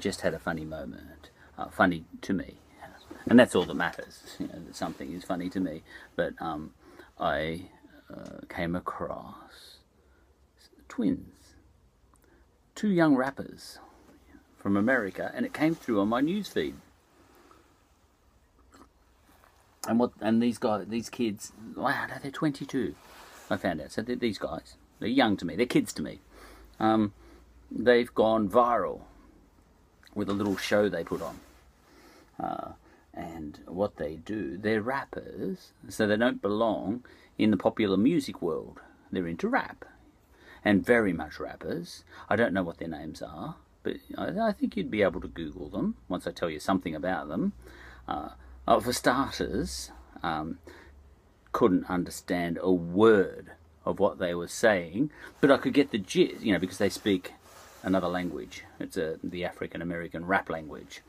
just had a funny moment, uh, funny to me, and that's all that matters. You know, that something is funny to me. But um, I uh, came across twins, two young rappers from America, and it came through on my newsfeed. And what? And these guys, these kids, wow, no, they're 22. I found out. So these guys, they're young to me. They're kids to me. Um, they've gone viral with a little show they put on. Uh, and what they do, they're rappers, so they don't belong in the popular music world. They're into rap, and very much rappers. I don't know what their names are, but I, I think you'd be able to Google them once I tell you something about them. Uh, uh, for starters, um, couldn't understand a word of what they were saying, but I could get the gist, you know, because they speak another language. It's a, the African American rap language.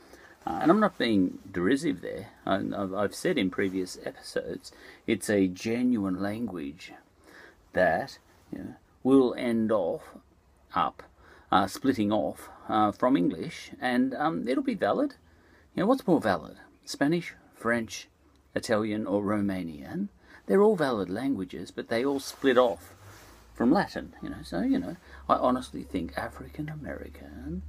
Uh, and I'm not being derisive there. I, I've said in previous episodes, it's a genuine language that you know, will end off up, uh, splitting off uh, from English, and um, it'll be valid. You know, what's more valid? Spanish, French, Italian, or Romanian? They're all valid languages, but they all split off from Latin. You know, so you know, I honestly think African American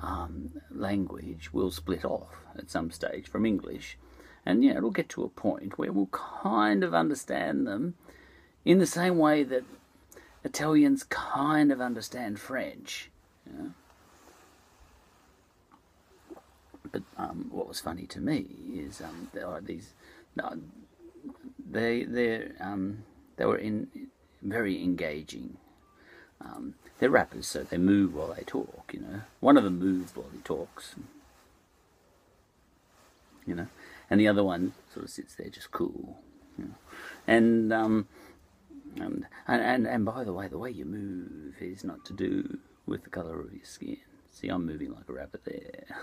um, language will split off at some stage from English, and yeah, it'll get to a point where we'll kind of understand them in the same way that Italians kind of understand French. You know? But um, what was funny to me is um, there are these. they they um, they were in very engaging um, they're rappers, so they move while they talk, you know. One of them moves while he talks, you know, and the other one sort of sits there just cool, you know. And, um, and, and, and by the way, the way you move is not to do with the colour of your skin. See, I'm moving like a rabbit there.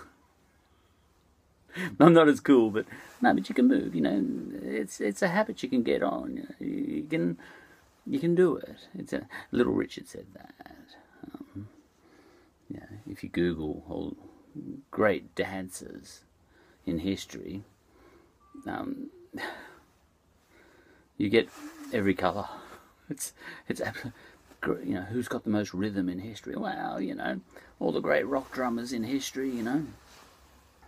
I'm not as cool, but no, but you can move. You know, it's it's a habit you can get on. You, know, you can you can do it. It's a Little Richard said that. Um, yeah, if you Google all great dancers in history, um, you get every colour. It's it's you know who's got the most rhythm in history? Well, you know all the great rock drummers in history. You know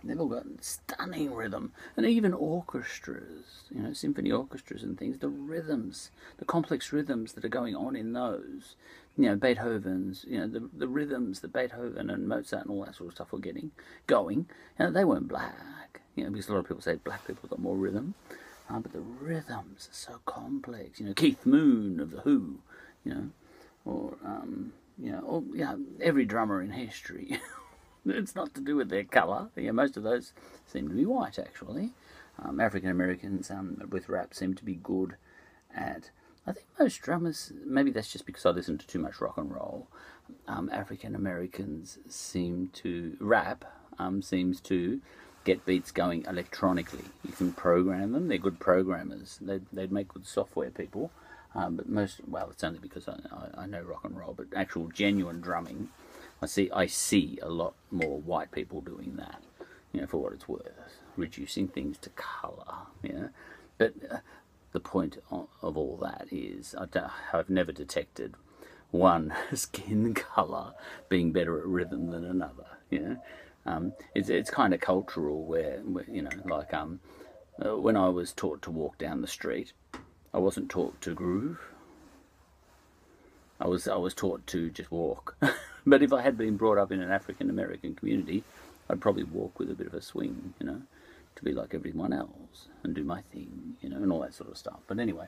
They've all got stunning rhythm, and even orchestras, you know, symphony orchestras and things. The rhythms, the complex rhythms that are going on in those, you know, Beethoven's, you know, the the rhythms that Beethoven and Mozart and all that sort of stuff were getting going. You know, they weren't black, you know, because a lot of people say black people got more rhythm, uh, but the rhythms are so complex. You know, Keith Moon of the Who, you know, or um, you know, or, every drummer in history. it's not to do with their colour. Yeah, most of those seem to be white, actually. Um, African Americans um, with rap seem to be good at. I think most drummers, maybe that's just because I listen to too much rock and roll. Um, African Americans seem to rap um, seems to get beats going electronically. You can program them; they're good programmers. They'd, they'd make good software people. Um, but most, well, it's only because I, I, I know rock and roll. But actual genuine drumming I see I see a lot more white people doing that, you know, for what it's worth, reducing things to colour, you know. But uh, the point of all that is I have never detected one skin colour being better at rhythm than another, you know. Um, it's it's kind of cultural where, where you know, like um, uh, when I was taught to walk down the street, I wasn't taught to groove. I was I was taught to just walk. but if I had been brought up in an African American community, I'd probably walk with a bit of a swing, you know, to be like everyone else and do my thing, you know, and all that sort of stuff. But anyway,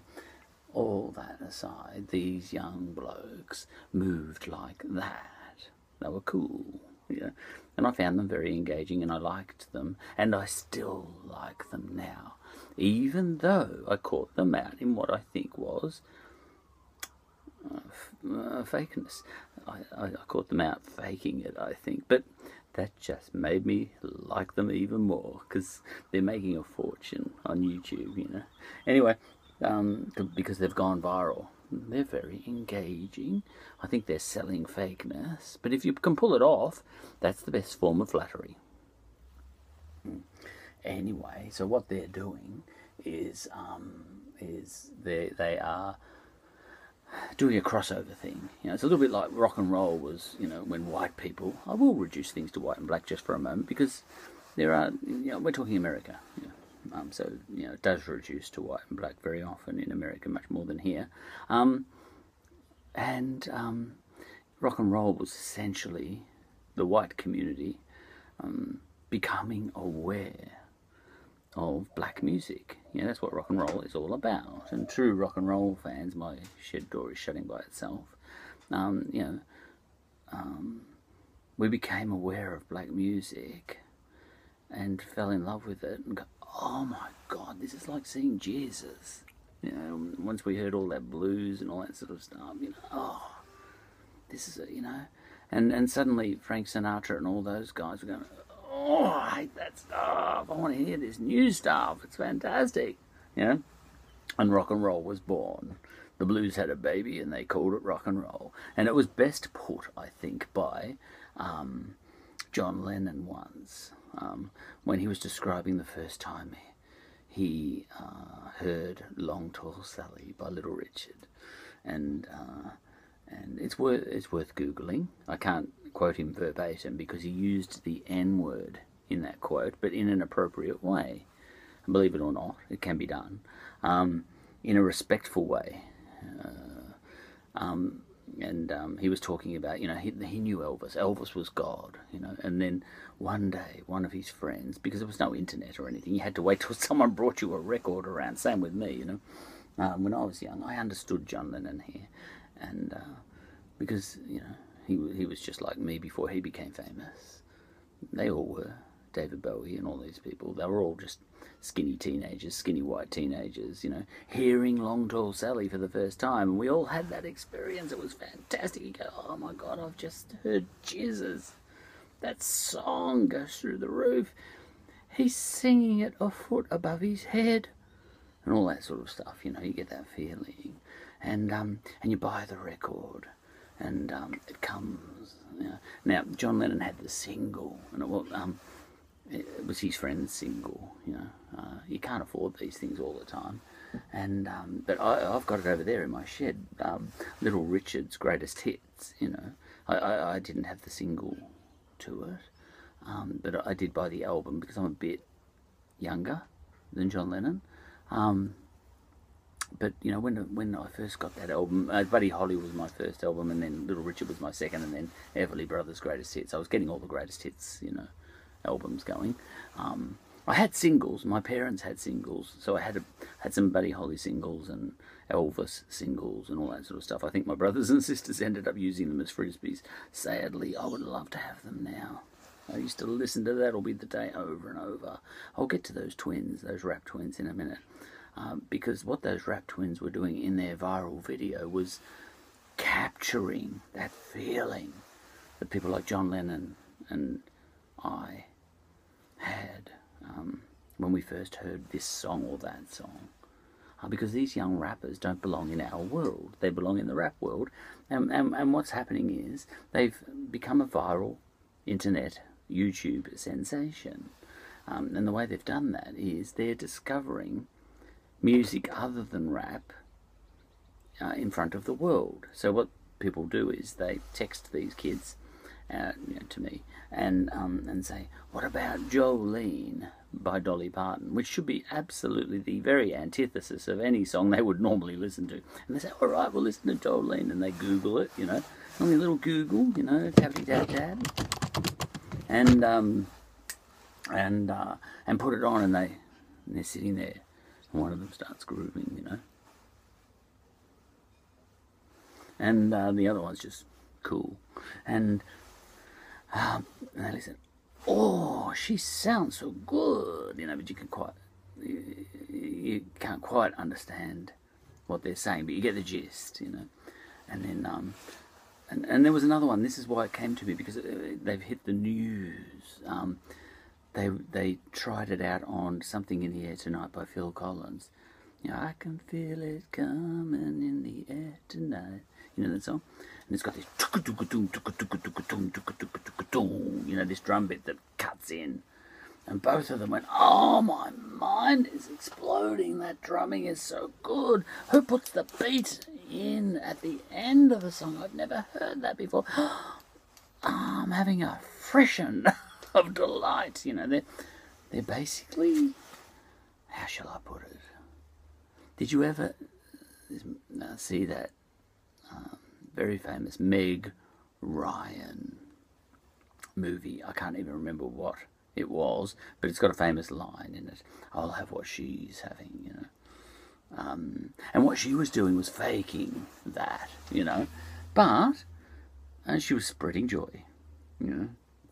all that aside, these young blokes moved like that. They were cool, yeah. And I found them very engaging and I liked them, and I still like them now, even though I caught them out in what I think was uh, fakeness. I, I, I caught them out faking it, I think, but that just made me like them even more because they're making a fortune on YouTube, you know. Anyway, um, because they've gone viral. They're very engaging. I think they're selling fakeness. But if you can pull it off, that's the best form of flattery. Anyway, so what they're doing is um, is they they are doing a crossover thing. You know, it's a little bit like rock and roll was. You know, when white people. I will reduce things to white and black just for a moment because there are. You know, we're talking America. You know, um, so you know, it does reduce to white and black very often in America, much more than here. Um, and um, rock and roll was essentially the white community um, becoming aware of black music. Yeah, that's what rock and roll is all about. And true rock and roll fans, my shed door is shutting by itself. Um, you know, um, we became aware of black music and fell in love with it and go, oh my God, this is like seeing Jesus. You know, once we heard all that blues and all that sort of stuff, you know, oh, this is it, you know, and and suddenly Frank Sinatra and all those guys were going, oh, I hate that stuff. I want to hear this new stuff. It's fantastic, you know. And rock and roll was born. The blues had a baby, and they called it rock and roll. And it was best put, I think, by um, John Lennon once um, when he was describing the first time he uh, heard Long Tall Sally by Little Richard. And uh, and it's worth it's worth googling. I can't quote him verbatim because he used the N word in that quote, but in an appropriate way. And believe it or not, it can be done um, in a respectful way. Uh, um, and um, he was talking about, you know, he, he knew Elvis. Elvis was God, you know. And then one day, one of his friends, because there was no internet or anything, you had to wait till someone brought you a record around. Same with me, you know. Um, when I was young, I understood John Lennon here, and uh, because you know he he was just like me before he became famous. They all were David Bowie and all these people. They were all just skinny teenagers, skinny white teenagers, you know, hearing Long Tall Sally for the first time. And we all had that experience. It was fantastic. You go, oh my God, I've just heard Jesus. That song goes through the roof. He's singing it a foot above his head. And all that sort of stuff, you know, you get that feeling. And um, and you buy the record, and um, it comes. Now, John Lennon had the single, and it was, um, it was his friend's single. You know, uh, you can't afford these things all the time. And um, but I, have got it over there in my shed. Um, Little Richard's greatest hits. You know, I, I, I, didn't have the single to it, um, but I did buy the album because I'm a bit younger than John Lennon. But you know, when when I first got that album, uh, Buddy Holly was my first album, and then Little Richard was my second, and then Everly Brothers' greatest hits. I was getting all the greatest hits, you know, albums going. Um, I had singles. My parents had singles, so I had a, had some Buddy Holly singles and Elvis singles and all that sort of stuff. I think my brothers and sisters ended up using them as frisbees. Sadly, I would love to have them now. I used to listen to That'll Be the Day over and over. I'll get to those twins, those rap twins, in a minute. Um, because what those rap twins were doing in their viral video was capturing that feeling that people like John Lennon and I had um, when we first heard this song or that song. Uh, because these young rappers don't belong in our world, they belong in the rap world. And, and, and what's happening is they've become a viral internet YouTube sensation. Um, and the way they've done that is they're discovering music other than rap uh, in front of the world. So what people do is they text these kids uh, you know, to me and um, and say, "What about Jolene by Dolly Parton?" Which should be absolutely the very antithesis of any song they would normally listen to. And they say, "All right, we'll listen to Jolene," and they Google it, you know, only a little Google, you know, tappity tap tap, and um, and uh, and put it on, and they and they're sitting there, one of them starts grooving, you know. And uh, the other one's just cool. And um, I listen, oh, she sounds so good, you know, but you can quite, you, you can't quite understand what they're saying, but you get the gist, you know. And then, um, and, and there was another one. This is why it came to me because they've hit the news. Um, they they tried it out on Something in the Air Tonight by Phil Collins, You know, I can feel it coming in the air tonight. You know that song? And it's got this you know, this drum bit that cuts in. And both of them went, Oh, my mind is exploding. That drumming is so good. Who puts the beat in at the end of a song? I've never heard that before. Ah, I'm having a freshen of delight. You know, they're, they're basically, how shall I put it? Did you ever uh, see that um, very famous Meg Ryan movie? I can't even remember what it was, but it's got a famous line in it. I'll have what she's having, you know. Um, and what she was doing was faking that, you know. But and she was spreading joy, you know,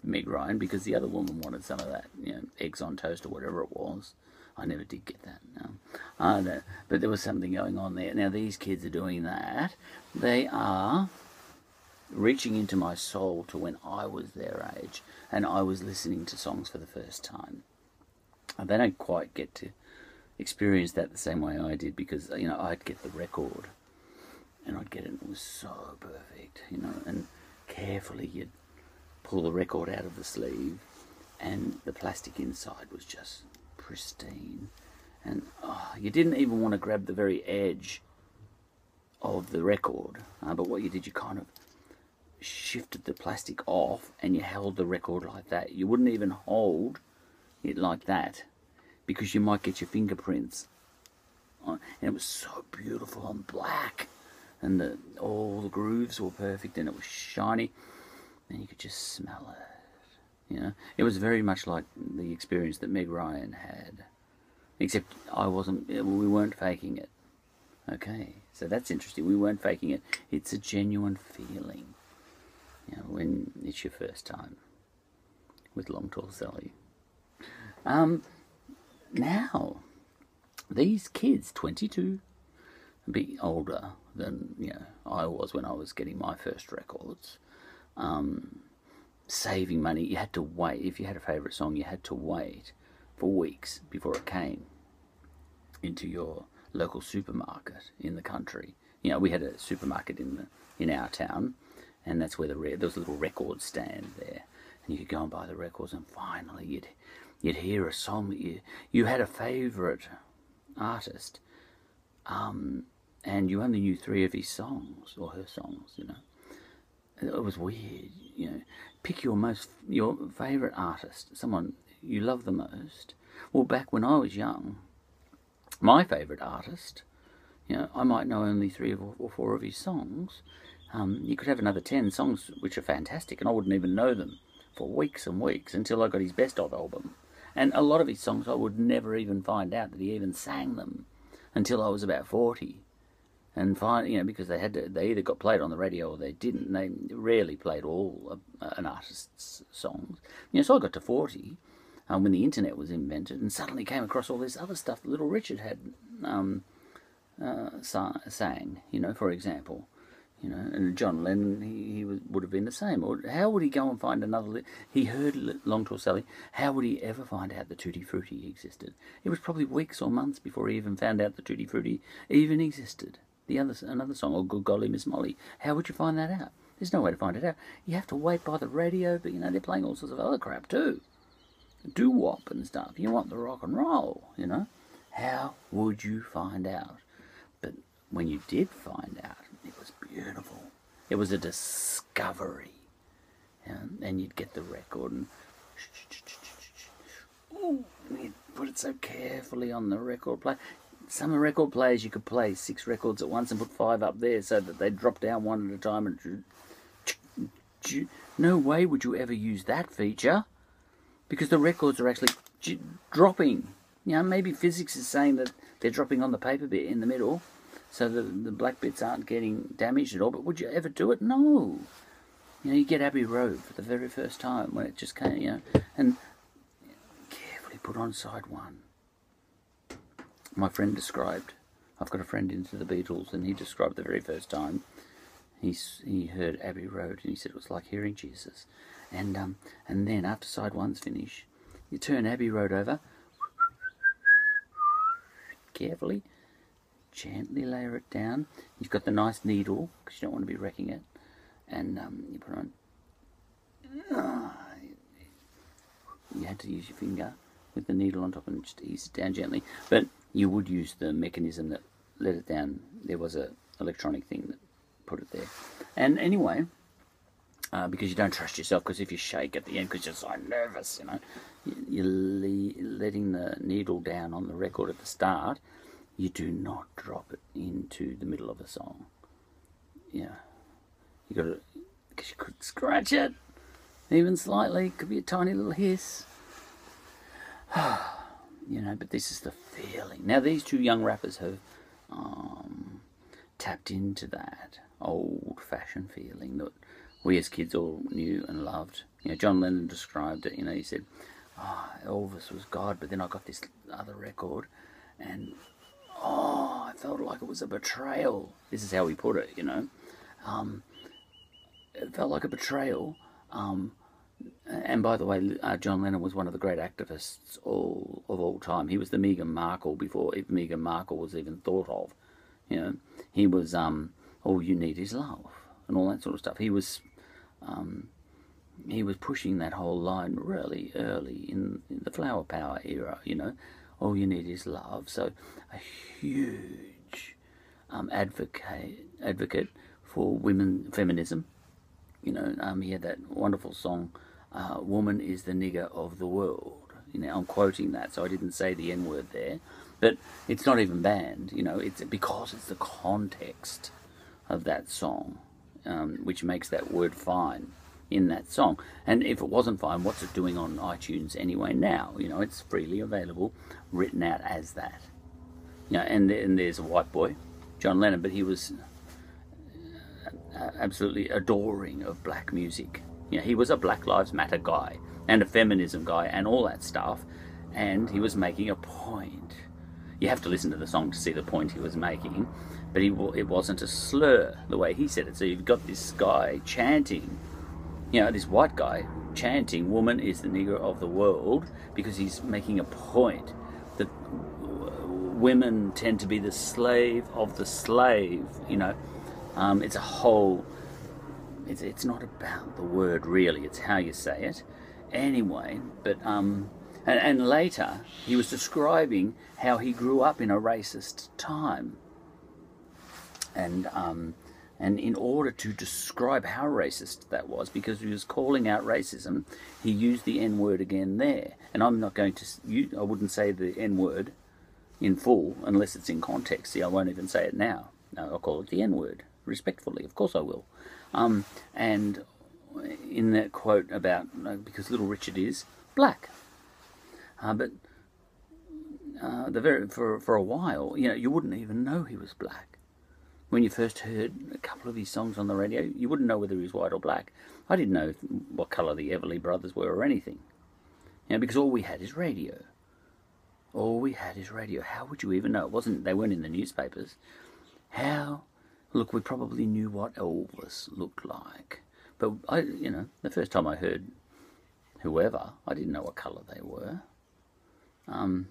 Meg Ryan, because the other woman wanted some of that, you know, eggs on toast or whatever it was. I never did get that. No. But there was something going on there. Now these kids are doing that. They are reaching into my soul to when I was their age and I was listening to songs for the first time. And they don't quite get to experience that the same way I did because you know I'd get the record and I'd get it and it was so perfect, you know, and carefully you'd pull the record out of the sleeve and the plastic inside was just pristine and oh, you didn't even want to grab the very edge of the record uh, but what you did you kind of shifted the plastic off and you held the record like that. You wouldn't even hold it like that because you might get your fingerprints on. And it was so beautiful and black and the, all the grooves were perfect and it was shiny and you could just smell it. You know, it was very much like the experience that Meg Ryan had, except I wasn't. We weren't faking it. Okay, so that's interesting. We weren't faking it. It's a genuine feeling you know, when it's your first time with Long Tall Sally. Um, now, these kids, 22, a bit older than you know I was when I was getting my first records, um, saving money. You had to wait if you had a favourite song. You had to wait for weeks before it came into your local supermarket in the country. You know, we had a supermarket in the in our town, and that's where the there was a little record stand there, and you could go and buy the records, and finally you'd you'd hear a song that you you had a favourite artist, um, and you only knew three of his songs or her songs, you know. It was weird, you know. Pick your most your favourite artist, someone you love the most. Well, back when I was young, my favourite artist, you know, I might know only three or four of his songs, um, you could have another 10 songs which are fantastic, and I wouldn't even know them for weeks and weeks until I got his best of album. And a lot of his songs I would never even find out that he even sang them until I was about 40. And find, you know, because they had to, they either got played on the radio or they didn't. They rarely played all an artist's songs. You know, so I got to 40 um, when the internet was invented and suddenly came across all this other stuff that Little Richard had um, uh, sang, you know, for example. You know, and John Lennon, he, he would have been the same. Or how would he go and find another? He heard Long Tall Sally. How would he ever find out that Tutti Frutti existed? It was probably weeks or months before he even found out that Tutti Frutti even existed. The other another song, or Good Golly Miss Molly. How would you find that out? There's no way to find it out. You have to wait by the radio, but you know they're playing all sorts of other crap too, doo wop and stuff. You want the rock and roll, you know. How would you find out? But when you did find out, it was beautiful. It was a discovery. And, and you'd get the record and ooh, you'd put it so carefully on the record player. Some record players you could play six records at once and put five up there so that they drop down one at a time and no way would you ever use that feature because the records are actually dropping. You know, maybe physics is saying that they're dropping on the paper bit in the middle, so the, the black bits aren't getting damaged at all. But would you ever do it? No. You know, you get Abbey Road for the very first time when it just came, you know, and carefully put on side one. My friend described, I've got a friend into the Beatles, and he described the very first time he, he heard Abbey Road, and he said it was like hearing Jesus. And, um, and then after side one's finished, you turn Abbey Road over carefully gently layer it down. You've got the nice needle because you don't want to be wrecking it, and um, you put on. You had to use your finger with the needle on top and just ease it down gently. But you would use the mechanism that let it down. There was a electronic thing that put it there. And anyway, uh, because you don't trust yourself, because if you shake at the end, because you're so nervous, you know, you're letting the needle down on the record at the start, you do not drop it into the middle of a song. Yeah, you got to, because you could scratch it, even slightly. Could be a tiny little hiss. you know, but this is the feeling. Now, these two young rappers have um, tapped into that old-fashioned feeling that we as kids all knew and loved. You know, John Lennon described it. You know, he said, oh, "Elvis was God," but then I got this other record, and oh, I felt like it was a betrayal. This is how he put it. You know, um, it felt like a betrayal. Um, and by the way, uh, John Lennon was one of the great activists all of all time. He was the Meghan Markle before Meghan Markle was even thought of. You know, he was um, all you need is love and all that sort of stuff. He was um, he was pushing that whole line really early in, in, the flower power era. You know, all you need is love. So a huge um, advocate advocate for women feminism. You know, um, he had that wonderful song uh, woman is the nigger of the world. You know, I'm quoting that, so I didn't say the N word there, but it's not even banned. You know, it's because it's the context of that song, um, which makes that word fine in that song. And if it wasn't fine, what's it doing on iTunes anyway? Now, you know, it's freely available, written out as that. You know, and and there's a white boy, John Lennon, but he was uh, absolutely adoring of black music you know, he was a Black Lives Matter guy and a feminism guy and all that stuff, and he was making a point. You have to listen to the song to see the point he was making, but he, it wasn't a slur the way he said it. So you've got this guy chanting, you know, this white guy chanting, "Woman is the nigger of the world," because he's making a point that women tend to be the slave of the slave. You know, um, it's a whole it's, it's not about the word really, it's how you say it. Anyway, but um, and, and later he was describing how he grew up in a racist time. And um, and in order to describe how racist that was, because he was calling out racism, he used the N word again there. And I'm not going to, you, I wouldn't say the N word in full unless it's in context. See, I won't even say it now. No, I'll call it the N word respectfully. Of course I will. Um, and in that quote about because Little Richard is black, uh, but uh, the very for for a while, you know, you wouldn't even know he was black. When you first heard a couple of his songs on the radio, you wouldn't know whether he was white or black. I didn't know what colour the Everly Brothers were or anything, you know, because all we had is radio. All we had is radio. How would you even know? It wasn't. They weren't in the newspapers. How Look, we probably knew what Elvis looked like. But, I, you know, the first time I heard whoever, I didn't know what colour they were. Um,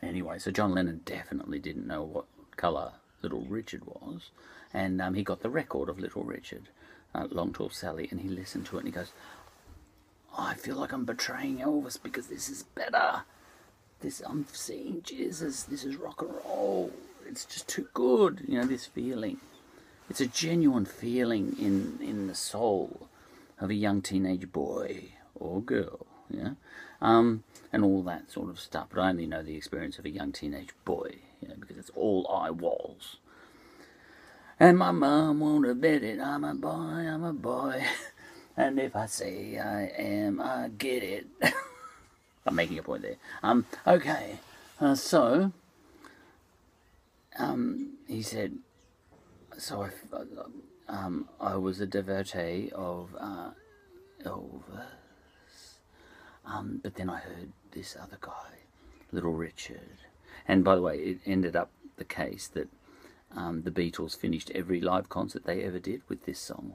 anyway, so John Lennon definitely didn't know what colour Little Richard was. And um, he got the record of Little Richard, uh, Long Tall Sally, and he listened to it and he goes, I feel like I'm betraying Elvis because this is better. This I'm seeing Jesus. This is rock and roll. It's just too good. You know this feeling. It's a genuine feeling in, in the soul of a young teenage boy or girl, yeah, um, and all that sort of stuff. But I only know the experience of a young teenage boy, you know, because it's all I was. And my mum won't admit it. I'm a boy, I'm a boy. and if I say I am, I get it. I'm making a point there. Um, okay. Uh, so, um, he said, so I, um, I was a devotee of uh, Elvis, um, but then I heard this other guy, Little Richard, and by the way, it ended up the case that um, the Beatles finished every live concert they ever did with this song.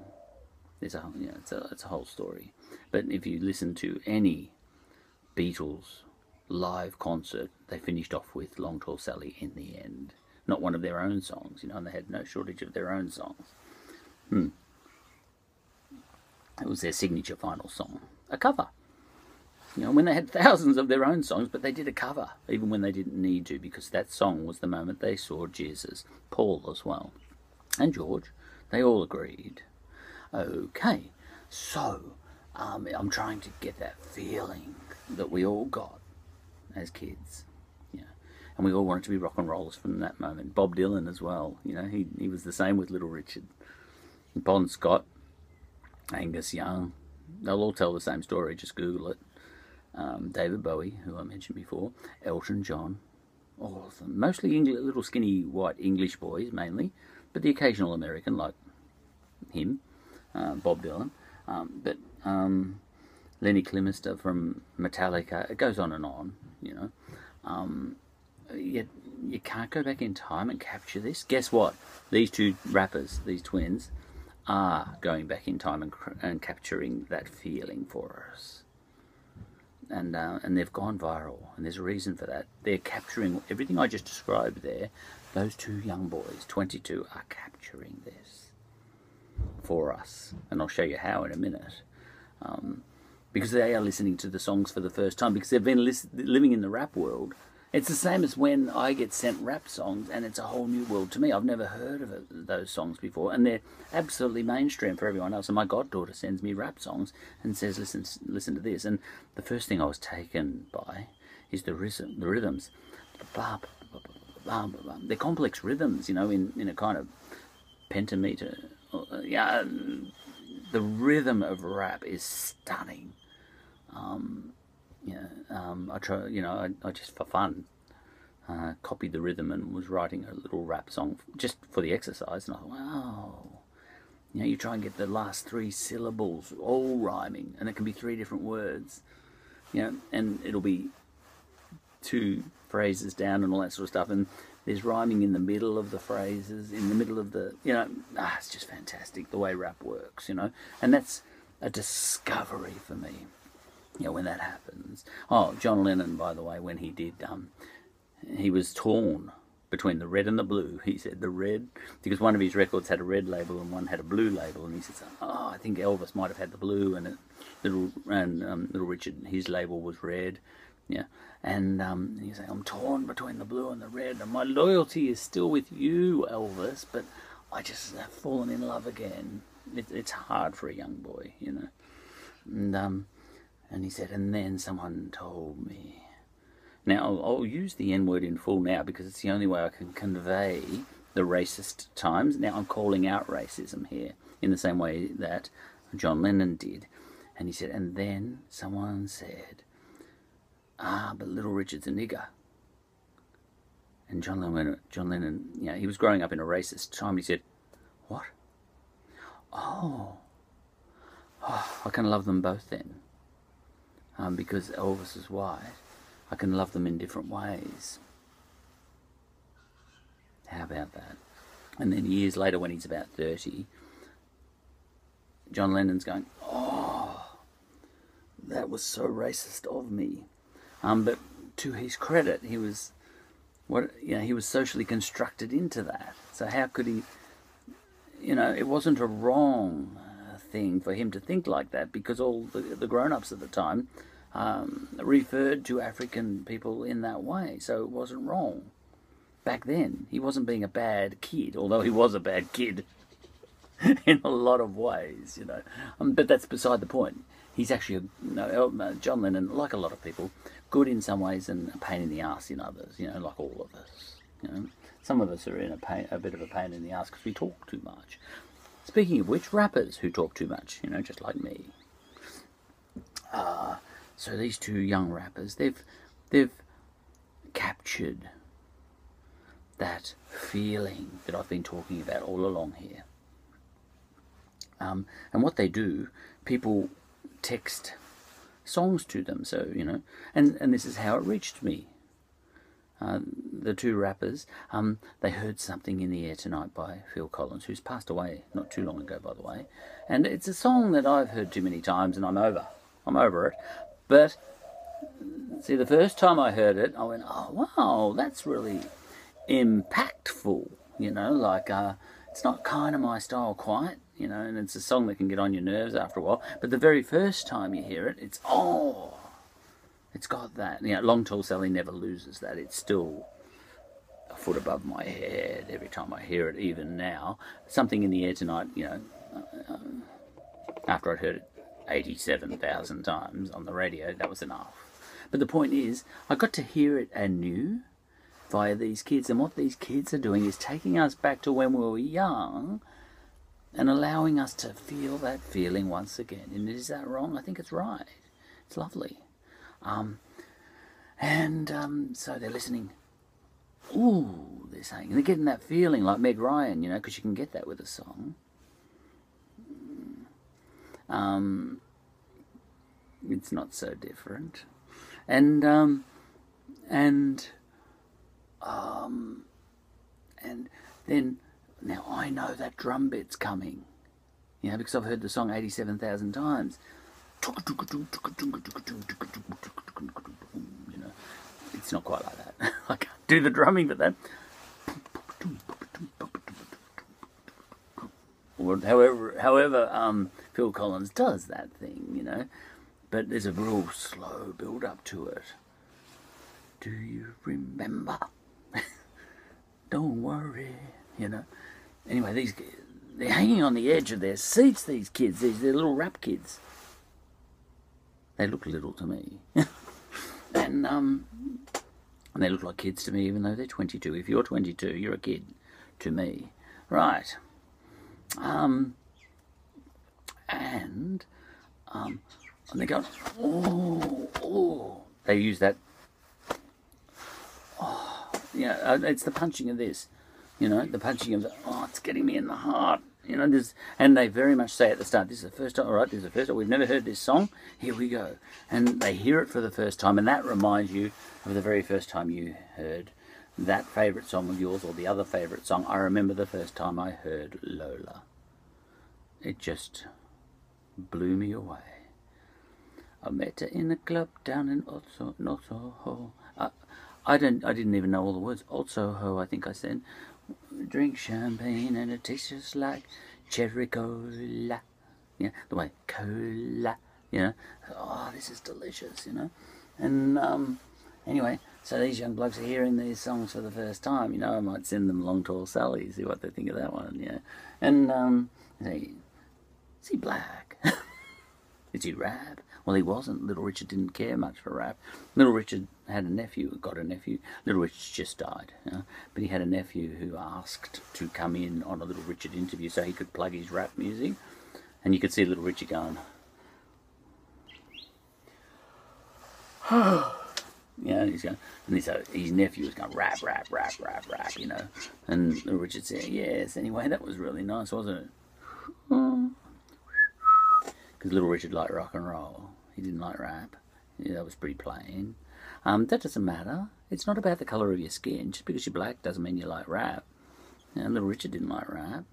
There's a, know, it's a, it's a whole story. But if you listen to any Beatles live concert, they finished off with Long Tall Sally in the end not one of their own songs, you know, and they had no shortage of their own songs. Hmm. It was their signature final song, a cover. You know, when they had thousands of their own songs, but they did a cover, even when they didn't need to, because that song was the moment they saw Jesus. Paul as well. And George. They all agreed. Okay, so um, I'm trying to get that feeling that we all got as kids. And we all wanted to be rock and rollers from that moment. Bob Dylan as well. You know, he, he was the same with Little Richard. Bon Scott, Angus Young, they'll all tell the same story, just Google it. Um, David Bowie, who I mentioned before, Elton John, all of them. Mostly English, little skinny white English boys mainly, but the occasional American like him, uh, Bob Dylan. Um, but um, Lemmy Kilmister from Metallica, it goes on and on, you know. Um, you, you can't go back in time and capture this. Guess what? These two rappers, these twins, are going back in time and, and capturing that feeling for us. And, uh, and they've gone viral, and there's a reason for that. They're capturing everything I just described there. Those two young boys, 22, are capturing this for us. And I'll show you how in a minute. Um, because they are listening to the songs for the first time, because they've been living in the rap world it's the same as when I get sent rap songs, and it's a whole new world to me. I've never heard of it, those songs before, and they're absolutely mainstream for everyone else. And my goddaughter sends me rap songs and says, "Listen, listen to this." And the first thing I was taken by is the rhythm, the rhythms. They're complex rhythms, you know, in, in a kind of pentameter. Yeah, the rhythm of rap is stunning. Um, yeah, um, I try, you know, I, I just for fun uh, copied the rhythm and was writing a little rap song just for the exercise. And I thought, wow, you know, you try and get the last three syllables all rhyming, and it can be three different words, you know, and it'll be two phrases down and all that sort of stuff, and there's rhyming in the middle of the phrases, in the middle of the, you know, ah, it's just fantastic the way rap works, you know, and that's a discovery for me know, when that happens. Oh, John Lennon, by the way, when he did, um, he was torn between the red and the blue. He said the red, because one of his records had a red label and one had a blue label, and he says, "Oh, I think Elvis might have had the blue, and it, little and um, little Richard, his label was red." Yeah, and um, he's "I'm torn between the blue and the red, and my loyalty is still with you, Elvis, but I just have fallen in love again. It, it's hard for a young boy, you know." And um, and he said, and then someone told me. Now, I'll, I'll use the N word in full now because it's the only way I can convey the racist times. Now, I'm calling out racism here in the same way that John Lennon did. And he said, and then someone said, ah, but Little Richard's a nigger. And John Lennon, John Lennon, you know, he was growing up in a racist time. He said, what? Oh, oh I of love them both then um, because Elvis is white, I can love them in different ways. How about that? And then years later, when he's about 30, John Lennon's going, Oh, that was so racist of me. Um, but to his credit, he was what you know, he was socially constructed into that. So how could he? You know, it wasn't a wrong thing for him to think like that because all the, the grown-ups at the time um, referred to African people in that way, so it wasn't wrong. Back then, he wasn't being a bad kid, although he was a bad kid in a lot of ways, you know. Um, but that's beside the point. He's actually, a, John Lennon, like a lot of people, good in some ways and a pain in the ass in others, you know, like all of us. You know, some of us are in a pain, a bit of a pain in the ass because we talk too much. Speaking of which, rappers who talk too much, you know, just like me. Uh, so these two young rappers, they've they've captured that feeling that I've been talking about all along here. Um, and what they do, people text songs to them. So you know, and and this is how it reached me. Uh, the two rappers, um, they heard something in the air tonight by Phil Collins, who's passed away not too long ago, by the way. And it's a song that I've heard too many times, and I'm over. I'm over it. But see, the first time I heard it, I went, "Oh wow, that's really impactful. You know, like uh, it's not kind of my style quite. You know, and it's a song that can get on your nerves after a while. But the very first time you hear it, it's oh, it's got that. You know, Long Tall Sally never loses that. It's still a foot above my head every time I hear it, even now. Something in the air tonight, you know, uh, after I'd heard it 87,000 times on the radio, that was enough. But the point is, I got to hear it anew via these kids, and what these kids are doing is taking us back to when we were young and allowing us to feel that feeling once again. And is that wrong? I think it's right. It's lovely. Um, and um, so they're listening. Ooh, they're saying, and they're getting that feeling like Meg Ryan, you know, because you can get that with a song. Um, it's not so different, and um, and um, and then now I know that drum bit's coming, you know, because I've heard the song eighty-seven thousand times. You know, it's not quite like that. I can't do the drumming, but then. Or however, however, um, Phil Collins does that thing, you know, but there's a real slow build up to it. Do you remember? Don't worry, you know. Anyway, these they're hanging on the edge of their seats. These kids, these they're little rap kids. They look little to me, and um, and they look like kids to me, even though they're 22. If you're 22, you're a kid to me, right? Um, and um, and they go, oh, oh. They use that. Oh, yeah, uh, it's the punching of this, you know, the punching of the. Oh, it's getting me in the heart. You know, there's, and they very much say at the start, this is the first time, all right, this is the first time, we've never heard this song, here we go. And they hear it for the first time, and that reminds you of the very first time you heard that favourite song of yours or the other favourite song. I remember the first time I heard Lola. It just blew me away. I met her in a club down in Otso, North Soho. I, I didn't, I didn't even know all the words. Old Soho, I think I said. Drink champagne and it tastes just like cherry cola. Yeah, the way cola. You know, oh, this is delicious. You know, and um, anyway, so these young blokes are hearing these songs for the first time. You know, I might send them Long Tall Sally, see what they think of that one. Yeah, and um, say, is he black? is he rap? Well, he wasn't. Little Richard didn't care much for rap. Little Richard had a nephew, got a nephew. Little Richard just died, you know? but he had a nephew who asked to come in on a Little Richard interview so he could plug his rap music. And you could see Little Richard going, yeah, he's going, and his, uh, his nephew was going rap, rap, rap, rap, rap, you know. And Little Richard said, yes. Anyway, that was really nice, wasn't it? Because Little Richard liked rock and roll. He didn't like rap. Yeah, that was pretty plain. Um, that doesn't matter. It's not about the colour of your skin. Just because you're black doesn't mean you like rap. And Little Richard didn't like rap.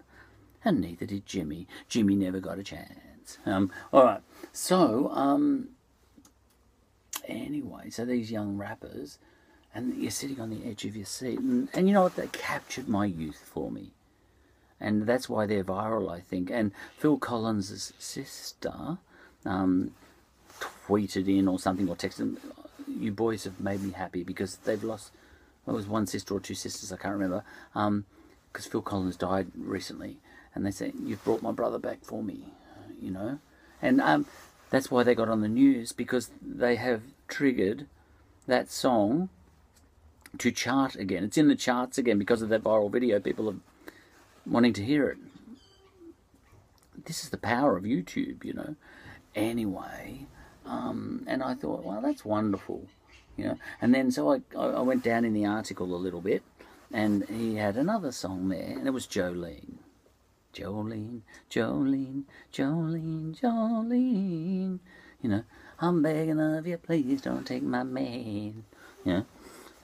And neither did Jimmy. Jimmy never got a chance. Um, all right. So, um, anyway, so these young rappers, and you're sitting on the edge of your seat, and, and you know what? They captured my youth for me. And that's why they're viral, I think. And Phil Collins' sister um, tweeted in or something or texted, You boys have made me happy because they've lost, well, it was one sister or two sisters, I can't remember, because um, Phil Collins died recently. And they said, You've brought my brother back for me, you know? And um, that's why they got on the news because they have triggered that song to chart again. It's in the charts again because of that viral video. People are wanting to hear it. This is the power of YouTube, you know. Anyway, um, and I thought, well, that's wonderful, you know. And then so I, I went down in the article a little bit, and he had another song there, and it was Jolene. Jolene, Jolene, Jolene, Jolene. You know, I'm begging of you, please don't take my man. You know,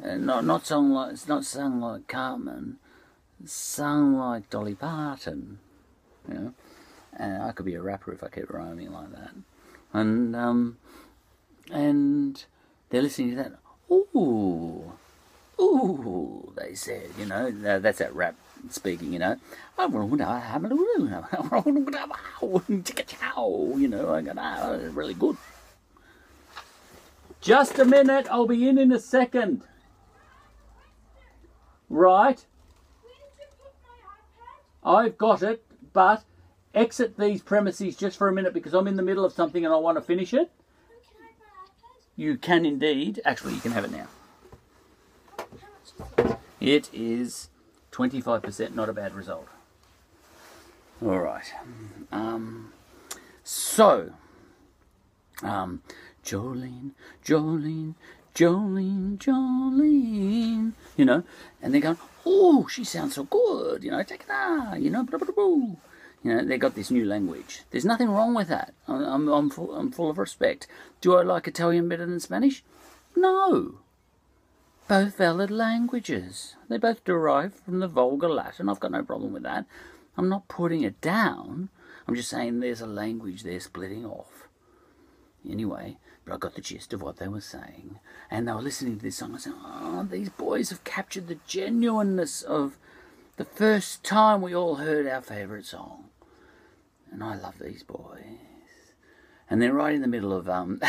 and not not sung like it's not sung like Carmen, sung like Dolly Parton. You know, and I could be a rapper if I kept rhyming like that. And um, and they're listening to that. Ooh, Ooh, they said, you know, that's that rap speaking, you know. I wonder how you know, I go, ah, really good. Just a minute, I'll be in in a second. Right. I've got it, but exit these premises just for a minute because I'm in the middle of something and I want to finish it. You can indeed. Actually, you can have it now. It is 25%, not a bad result. All right. Um, so, um, Jolene, Jolene, Jolene, Jolene, you know, and they're going, oh, she sounds so good, you know, take it you know, blah, blah, blah. You know, they got this new language. There's nothing wrong with that. I'm, I'm, full, I'm full of respect. Do I like Italian better than Spanish? No. Both valid languages. They both derive from the vulgar Latin. I've got no problem with that. I'm not putting it down. I'm just saying there's a language they're splitting off. Anyway, I got the gist of what they were saying. And they were listening to this song. I said, oh, these boys have captured the genuineness of the first time we all heard our favourite song. And I love these boys. And then right in the middle of, um,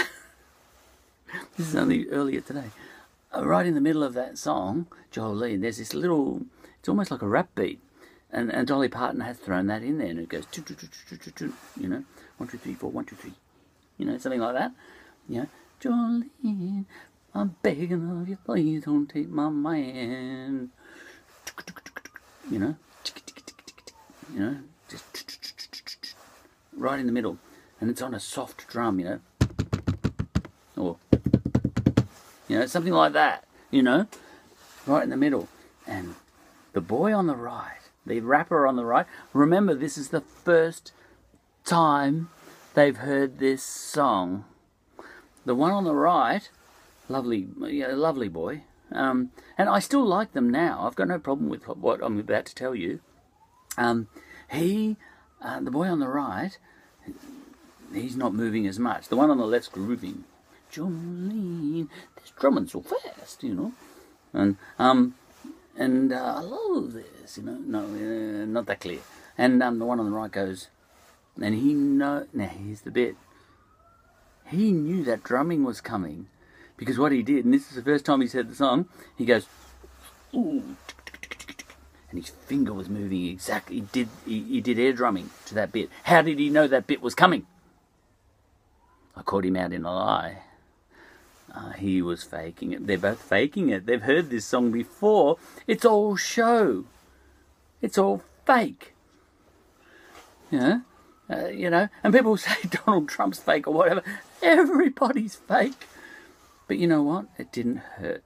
this is only earlier today, uh, right in the middle of that song, Jolene, there's this little, it's almost like a rap beat. And, and Dolly Parton has thrown that in there and it goes, you know, one, two, three, four, one, two, three, you know, something like that. Know, Jolene, I'm begging of you, please don't take my man. You know, you know, just right in the middle, and it's on a soft drum, you know, or you know something like that, you know, right in the middle, and the boy on the right, the rapper on the right. Remember, this is the first time they've heard this song. The one on the right, lovely, yeah, lovely boy. Um, and I still like them now. I've got no problem with what I'm about to tell you. Um, he, uh, the boy on the right, he's not moving as much. The one on the left's grooving. Jolene, this drumming so fast, you know. And um, and uh, I love this, you know. No, uh, not that clear. And um, the one on the right goes, and he know. Now here's the bit. He knew that drumming was coming because what he did, and this is the first time he said the song, he goes, ooh, and his finger was moving exactly. He did he, he did air drumming to that bit. How did he know that bit was coming? I caught him out in a lie. Uh, he was faking it. They're both faking it. They've heard this song before. It's all show. It's all fake. Yeah. Uh, you know, and people say Donald Trump's fake or whatever. Everybody's fake. But you know what? It didn't hurt.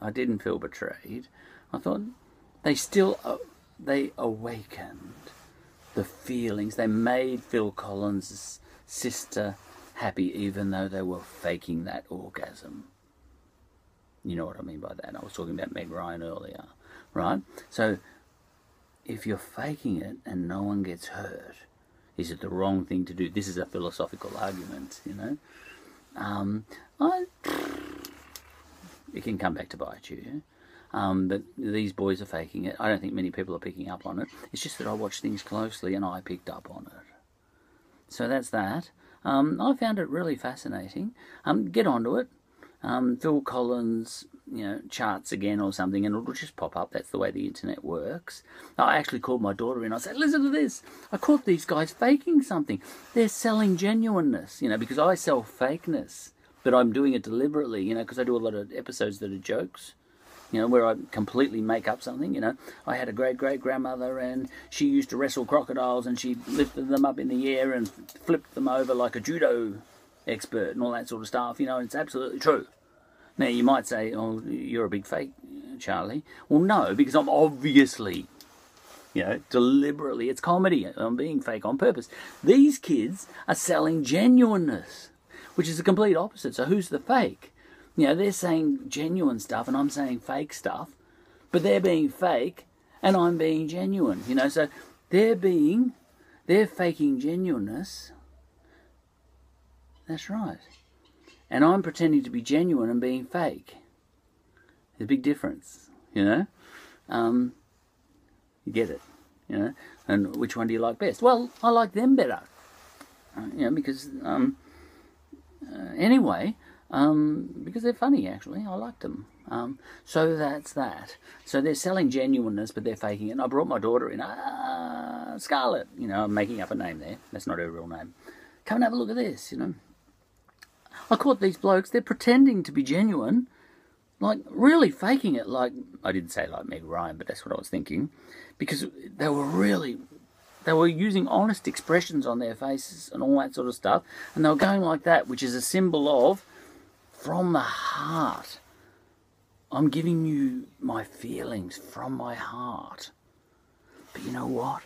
I didn't feel betrayed. I thought they still uh, they awakened the feelings. They made Phil Collins' sister happy, even though they were faking that orgasm. You know what I mean by that? I was talking about Meg Ryan earlier, right? So if you're faking it and no one gets hurt, is it the wrong thing to do? This is a philosophical argument, you know. Um, I, it can come back to bite you. Um, but these boys are faking it. I don't think many people are picking up on it. It's just that I watch things closely and I picked up on it. So that's that. Um, I found it really fascinating. Um, get onto it. Um, Phil Collins you know, charts again or something, and it'll just pop up. That's the way the internet works. I actually called my daughter in. I said, "Listen to this. I caught these guys faking something. They're selling genuineness, you know, because I sell fakeness, but I'm doing it deliberately, you know, because I do a lot of episodes that are jokes." You know, where I completely make up something. You know, I had a great great grandmother, and she used to wrestle crocodiles, and she lifted them up in the air and flipped them over like a judo expert and all that sort of stuff. You know, it's absolutely true. Now, you might say, oh, you're a big fake, Charlie. Well, no, because I'm obviously, you know, deliberately, it's comedy. I'm being fake on purpose. These kids are selling genuineness, which is the complete opposite. So who's the fake? You know, they're saying genuine stuff and I'm saying fake stuff, but they're being fake and I'm being genuine. You know, so they're being, they're faking genuineness. That's right and I'm pretending to be genuine and being fake. There's a big difference, you know. Um, you get it, you know. And which one do you like best? Well, I like them better, uh, you know, because um, uh, anyway, um, because they're funny actually. I liked them. Um, so that's that. So they're selling genuineness, but they're faking it. And I brought my daughter in. Ah. You know, I'm making up a name there. That's not her real name. Come and have a look at this. You know, I caught these blokes. They're pretending to be genuine, like really faking it. Like I didn't say like Meg Ryan, but that's what I was thinking, because they were really. They were using honest expressions on their faces and all that sort of stuff, and they were going like that, which is a symbol of from the heart. I'm giving you my feelings from my heart. But you know what?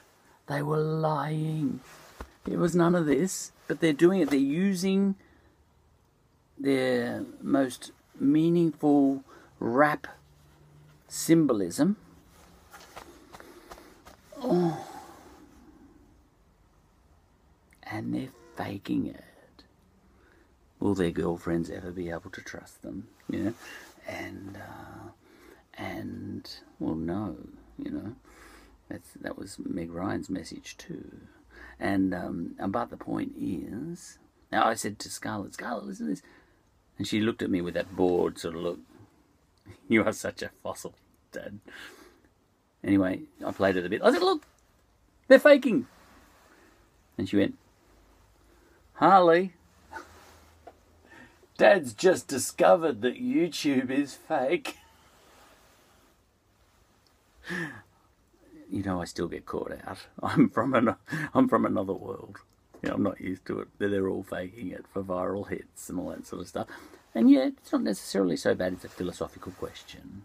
They were lying. It was none of this, but they're doing it. They're using their most meaningful rap symbolism. Oh. And they're faking it. Will their girlfriends ever be able to trust them? You know? And, uh, and, well, no, you know. That's, that was Meg Ryan's message too. And, um, but the point is, now I said to Scarlett, Scarlett, listen to this. And she looked at me with that bored sort of look. You are such a fossil, Dad. Anyway, I played it a bit. I said, look, they're faking. And she went, Harley, Dad's just discovered that YouTube is fake. You know, I still get caught out. I'm from an, I'm from another world. You know, I'm not used to it. They're all faking it for viral hits and all that sort of stuff. And yeah, it's not necessarily so bad. It's a philosophical question.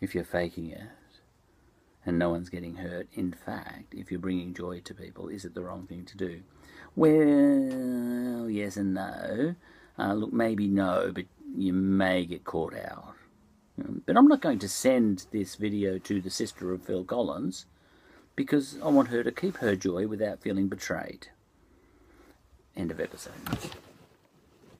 If you're faking it and no one's getting hurt, in fact, if you're bringing joy to people, is it the wrong thing to do? Well, yes and no. Uh, look, maybe no, but you may get caught out. But I'm not going to send this video to the sister of Phil Collins because I want her to keep her joy without feeling betrayed. End of episode.